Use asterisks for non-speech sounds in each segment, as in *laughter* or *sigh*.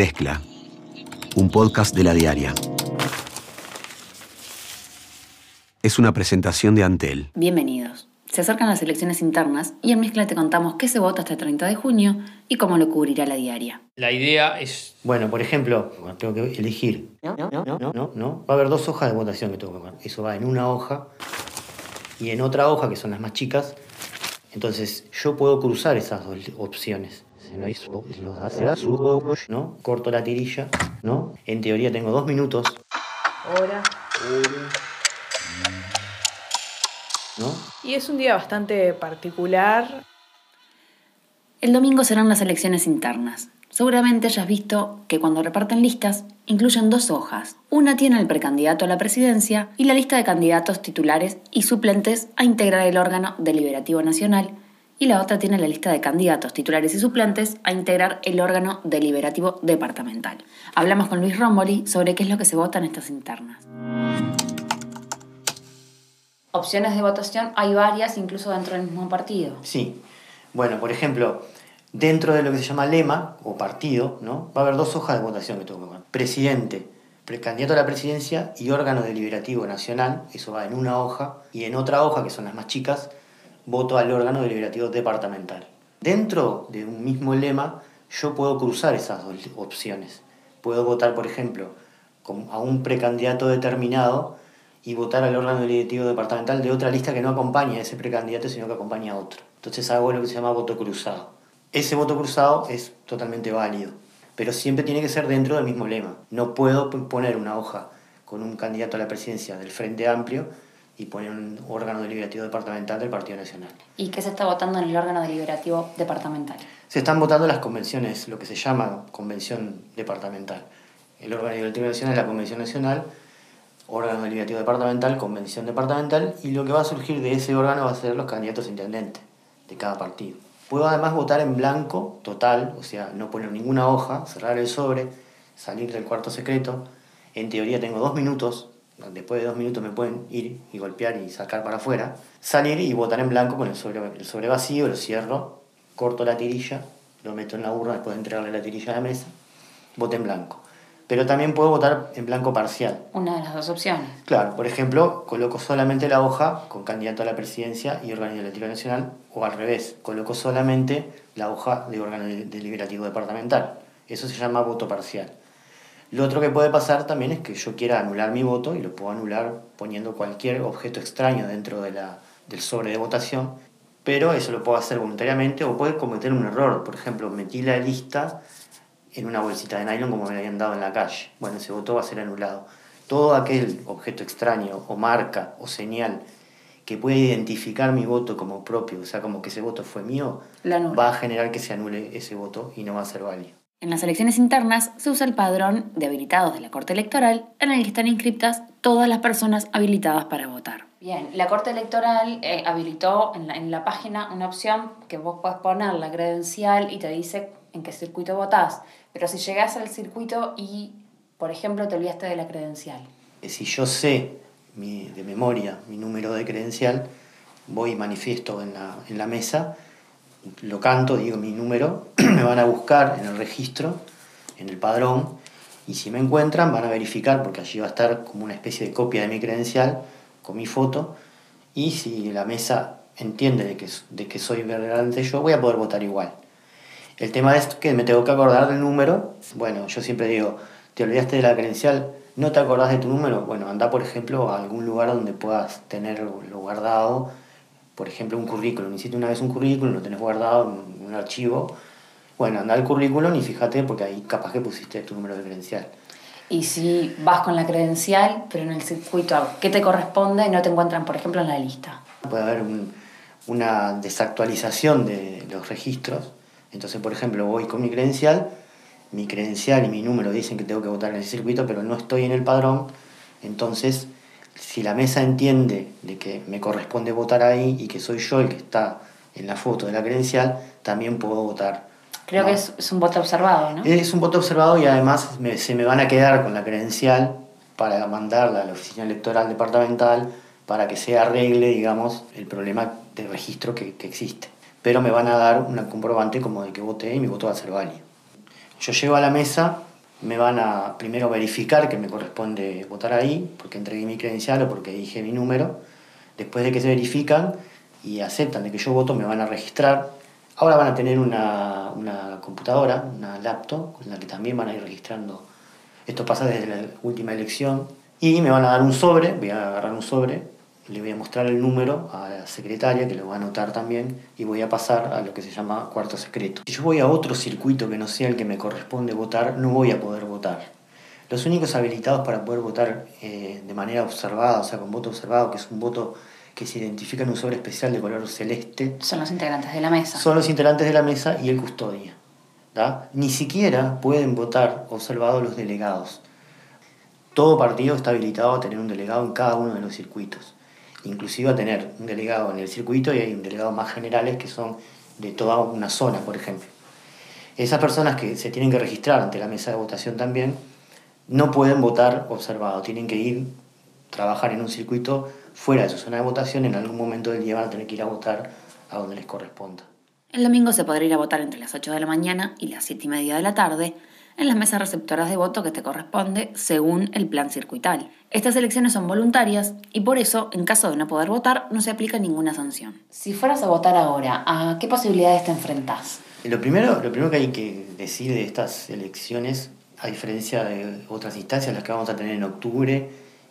Mezcla, un podcast de la diaria. Es una presentación de Antel. Bienvenidos. Se acercan las elecciones internas y en Mezcla te contamos qué se vota hasta el 30 de junio y cómo lo cubrirá la diaria. La idea es, Bueno, por ejemplo, tengo que elegir. No, no, no, no, no, no. Va a haber dos hojas de votación que tengo que poner. Eso va en una hoja y en otra hoja, que son las más chicas. Entonces, yo puedo cruzar esas dos opciones. ¿No? Corto la tirilla, ¿no? En teoría tengo dos minutos, Hora. ¿no? Y es un día bastante particular. El domingo serán las elecciones internas. Seguramente hayas visto que cuando reparten listas incluyen dos hojas. Una tiene el precandidato a la presidencia y la lista de candidatos titulares y suplentes a integrar el órgano deliberativo nacional y la otra tiene la lista de candidatos titulares y suplentes a integrar el órgano deliberativo departamental. Hablamos con Luis Romboli sobre qué es lo que se vota en estas internas. Opciones de votación hay varias, incluso dentro del mismo partido. Sí. Bueno, por ejemplo, dentro de lo que se llama lema o partido, ¿no? Va a haber dos hojas de votación que tengo que. Presidente, precandidato a la presidencia y órgano deliberativo nacional, eso va en una hoja, y en otra hoja, que son las más chicas, voto al órgano deliberativo departamental. Dentro de un mismo lema, yo puedo cruzar esas dos opciones. Puedo votar, por ejemplo, a un precandidato determinado y votar al órgano deliberativo departamental de otra lista que no acompaña a ese precandidato, sino que acompaña a otro. Entonces hago lo que se llama voto cruzado. Ese voto cruzado es totalmente válido, pero siempre tiene que ser dentro del mismo lema. No puedo poner una hoja con un candidato a la presidencia del Frente Amplio y poner un órgano deliberativo departamental del Partido Nacional. ¿Y qué se está votando en el órgano deliberativo departamental? Se están votando las convenciones, lo que se llama convención departamental. El órgano deliberativo nacional es la convención nacional, órgano deliberativo departamental, convención departamental, y lo que va a surgir de ese órgano va a ser los candidatos a intendente de cada partido. Puedo además votar en blanco total, o sea, no poner ninguna hoja, cerrar el sobre, salir del cuarto secreto. En teoría tengo dos minutos, después de dos minutos me pueden ir y golpear y sacar para afuera. Salir y votar en blanco con el sobre, el sobre vacío, lo cierro, corto la tirilla, lo meto en la urna después de entregarle la tirilla a la mesa, voto en blanco. Pero también puedo votar en blanco parcial. Una de las dos opciones. Claro, por ejemplo, coloco solamente la hoja con candidato a la presidencia y órgano deliberativo nacional, o al revés, coloco solamente la hoja de órgano de- deliberativo departamental. Eso se llama voto parcial. Lo otro que puede pasar también es que yo quiera anular mi voto y lo puedo anular poniendo cualquier objeto extraño dentro de la, del sobre de votación, pero eso lo puedo hacer voluntariamente o puede cometer un error. Por ejemplo, metí la lista en una bolsita de nylon como me la habían dado en la calle. Bueno, ese voto va a ser anulado. Todo aquel objeto extraño o marca o señal que pueda identificar mi voto como propio, o sea, como que ese voto fue mío, va a generar que se anule ese voto y no va a ser válido. En las elecciones internas se usa el padrón de habilitados de la Corte Electoral en el que están inscriptas todas las personas habilitadas para votar. Bien, la Corte Electoral eh, habilitó en la, en la página una opción que vos podés poner la credencial y te dice en qué circuito votás. Pero si llegás al circuito y, por ejemplo, te olvidaste de la credencial, Eh, Si yo sé mi- de memoria mi número de credencial, voy y manifiesto en la, en la mesa, lo canto, digo mi número, *clears throat* me van a buscar en el registro, en el padrón, y si me encuentran van a verificar, porque allí va a estar como una especie de copia de mi credencial, con mi foto, y si la mesa entiende de que, de que soy verdaderamente yo, voy a poder votar igual. El tema es que me tengo que acordar del número. Bueno, yo siempre digo, ¿te olvidaste de la credencial? ¿No te acordás de tu número? Bueno, anda, por ejemplo, a algún lugar donde puedas tenerlo guardado. Por ejemplo, un currículum. Hiciste una vez un currículum, lo tenés guardado en un archivo. Bueno, anda al currículum y fíjate, porque ahí capaz que pusiste tu número de credencial. Y si vas con la credencial, pero en el circuito que te corresponde, no te encuentran, por ejemplo, en la lista. Puede haber un- una desactualización de los registros. Entonces, por ejemplo, voy con mi credencial, mi credencial y mi número dicen que tengo que votar en ese circuito, pero no estoy en el padrón. Entonces, si la mesa entiende de que me corresponde votar ahí y que soy yo el que está en la foto de la credencial, también puedo votar. Creo ¿no? que es, es un voto observado, ¿no? Es un voto observado y además me- se me van a quedar con la credencial para mandarla a la oficina electoral departamental para que se arregle, digamos, el problema de registro que, que existe. Pero me van a dar una comprobante como de que voté y mi voto va a ser válido. Yo llego a la mesa me van a primero verificar que me corresponde votar ahí, porque entregué mi credencial o porque dije mi número. Después de que se verifican y aceptan de que yo voto, me van a registrar. Ahora van a tener una, una computadora, una laptop, con la que también van a ir registrando. Esto pasa desde la última elección. Y me van a dar un sobre, voy a agarrar un sobre, le voy a mostrar el número a la secretaria, que lo va a anotar también, y voy a pasar a lo que se llama cuarto secreto. Si yo voy a otro circuito que no sea el que me corresponde votar, no voy a poder votar. Los únicos habilitados para poder votar eh, de manera observada, o sea, con voto observado, que es un voto que se identifica en un sobre especial de color celeste, Son los integrantes de la mesa. son los integrantes de la mesa y el custodia. ¿da? Ni siquiera pueden votar observados los delegados. Todo partido está habilitado a tener un delegado en cada uno de los circuitos. Inclusive a tener un delegado en el circuito y hay un delegado más generales que son de toda una zona, por ejemplo. Esas personas que se tienen que registrar ante la mesa de votación también no pueden votar observado, tienen que ir trabajar en un circuito fuera de su zona de votación, en algún momento del día van a tener que ir a votar a donde les corresponda. El domingo se podrá ir a votar entre las 8 de la mañana y las 7 y media de la tarde en las mesas receptoras de voto que te corresponde según el plan circuital. Estas elecciones son voluntarias y por eso, en caso de no poder votar, no se aplica ninguna sanción. Si fueras a votar ahora, ¿a qué posibilidades te enfrentás? Lo primero, lo primero que hay que decir de estas elecciones, a diferencia de otras instancias, las que vamos a tener en octubre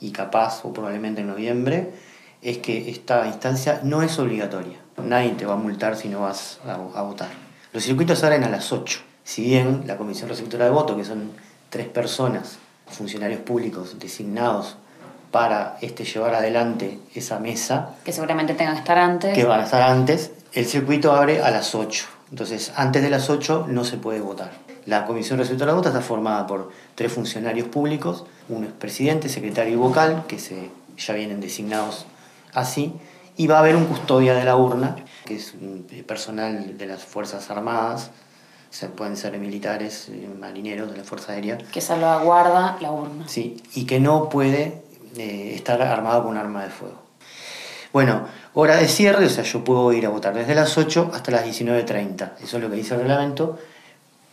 y capaz o probablemente en noviembre, es que esta instancia no es obligatoria. Nadie te va a multar si no vas a, a votar. Los circuitos abren a las 8. Si bien la Comisión Receptora de Voto, que son tres personas, funcionarios públicos designados para este, llevar adelante esa mesa, Que seguramente tengan que estar antes. que van a estar antes, el circuito abre a las 8. Entonces, antes de las 8 no se puede votar. La comisión receptora de voto está formada por tres funcionarios públicos, uno es presidente, secretario y vocal, que se, ya vienen designados así, y va a haber un custodia de la urna, que es un personal de las Fuerzas Armadas, se pueden ser militares, eh, marineros de la Fuerza Aérea, Que salvaguarda la urna. Sí, y que no puede eh, estar armado con un arma de fuego. Bueno, hora de cierre, o sea, yo puedo ir a votar desde las 8 hasta las 19.30. Eso es lo que dice el reglamento,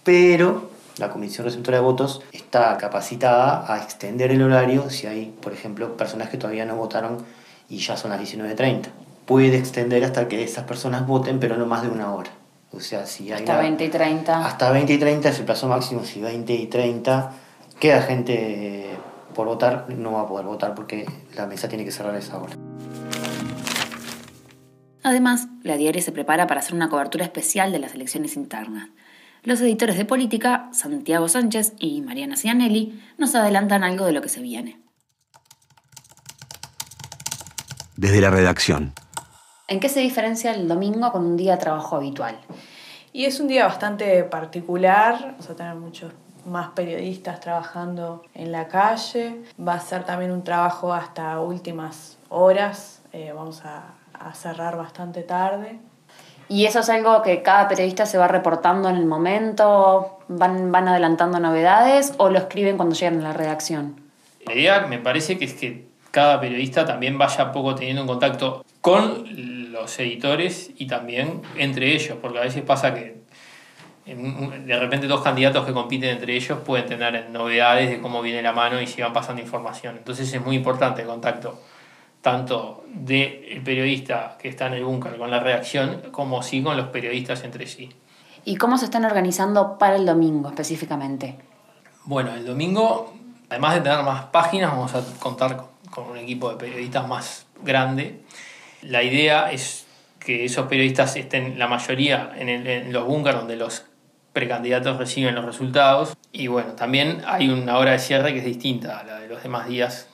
pero la Comisión Receptora de Votos está capacitada a extender el horario si hay, por ejemplo, personas que todavía no votaron y ya son las 19.30. Puede extender hasta que esas personas voten, pero no más de una hora. O sea, si hay Hasta una- 20 y 30. hasta 20 y 30 es el plazo máximo, si 20 y 30 queda gente eh, por votar, no va a poder votar porque la mesa tiene que cerrar esa hora. Además, la diaria se prepara para hacer una cobertura especial de las elecciones internas. Los editores de política, Santiago Sánchez y Mariana Cianelli, nos adelantan algo de lo que se viene. Desde la redacción. ¿En qué se diferencia el domingo con un día de trabajo habitual? Y es un día bastante particular, vamos a tener muchos más periodistas trabajando en la calle, va a ser también un trabajo hasta últimas horas, eh, vamos a, a cerrar bastante tarde. ¿Y eso es algo que cada periodista se va reportando en el momento? ¿Van, van adelantando novedades o lo escriben cuando llegan a la redacción? La idea me parece que es que cada periodista también vaya un poco teniendo un contacto con los editores y también entre ellos, porque a veces pasa que de repente dos candidatos que compiten entre ellos pueden tener novedades de cómo viene la mano y si van pasando información. Entonces es muy importante el contacto tanto del periodista que está en el búnker con la redacción como sí con los periodistas entre sí. ¿Y cómo se están organizando para el domingo específicamente? Bueno, el domingo, además de tener más páginas, vamos a contar con, con un equipo de periodistas más grande. La idea es que esos periodistas estén la mayoría en, el- en los búnkeres donde los precandidatos reciben los resultados. Y bueno, también hay una hora de cierre que es distinta a la de los demás días.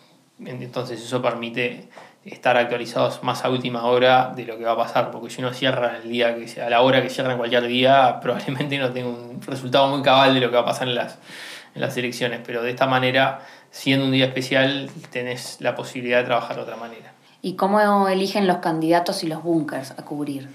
Entonces eso permite estar actualizados más a última hora de lo que va a pasar, porque si uno cierra el día que a la hora que cierra cualquier día, *laughs* probablemente no tenga un resultado muy cabal de lo que va a pasar en las, en las elecciones. Pero de esta manera, siendo un día especial, tenés la posibilidad de trabajar de otra manera. ¿Y cómo eligen los candidatos y los búnkers a cubrir?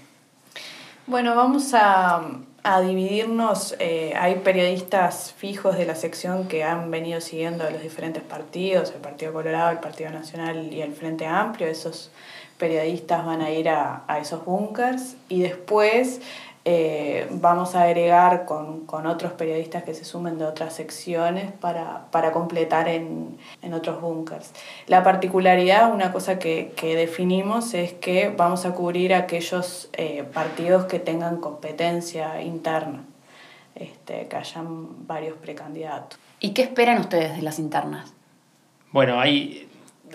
Bueno, vamos a, a dividirnos. eh, hay periodistas fijos de la sección que han venido siguiendo los diferentes partidos, el Partido Colorado, el Partido Nacional y el Frente Amplio. Esos periodistas van a ir a, a esos búnkers y después eh, vamos a agregar con, otros periodistas que se sumen de otras secciones para, completar en, otros búnkers. La particularidad, una cosa que, definimos es que vamos a cubrir aquellos eh, partidos que tengan competencia interna, este, que hayan varios precandidatos. ¿Y qué esperan ustedes de las internas? Bueno, hay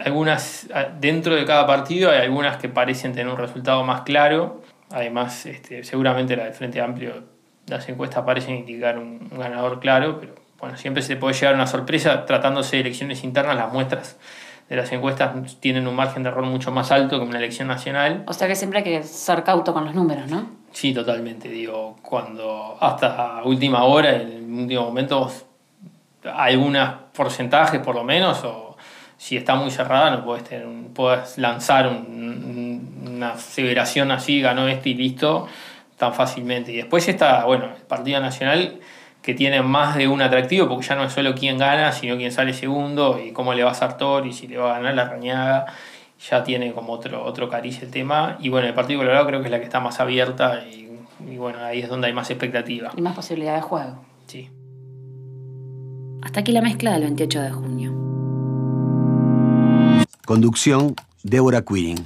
algunas, dentro de cada partido hay algunas que parecen tener un resultado más claro Además, este, seguramente la del Frente Amplio, las encuestas parecen indicar un, ganador claro, pero bueno, siempre se puede llegar a una sorpresa tratándose de elecciones internas, las muestras de las encuestas tienen un margen de error mucho más alto que una elección nacional. O sea que siempre hay que ser cauto con los números, ¿no? Sí, totalmente. Digo, cuando hasta última hora, en el último momento, algunos porcentajes por lo menos, o si está muy cerrada no puedes, tener, puedes lanzar una aseveración así, ganó este y listo, tan fácilmente. Y después está, bueno, el Partido Nacional que tiene más de un atractivo, porque ya no es solo quién gana, sino quién sale segundo y cómo le va a Sartor y si le va a ganar la Rañaga, ya tiene como otro, otro cariz el tema. Y bueno, el Partido Colorado creo que es la que está más abierta y, y bueno, ahí es donde hay más expectativa. Y más posibilidad de juego. Sí. Hasta aquí la mezcla del 28 de junio. Conducción, Débora Quirin.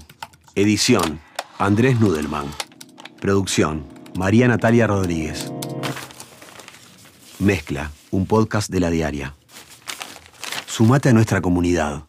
Edición, Andrés Nudelman. Producción, María Natalia Rodríguez. Mezcla, un podcast de la diaria. Sumate a nuestra comunidad.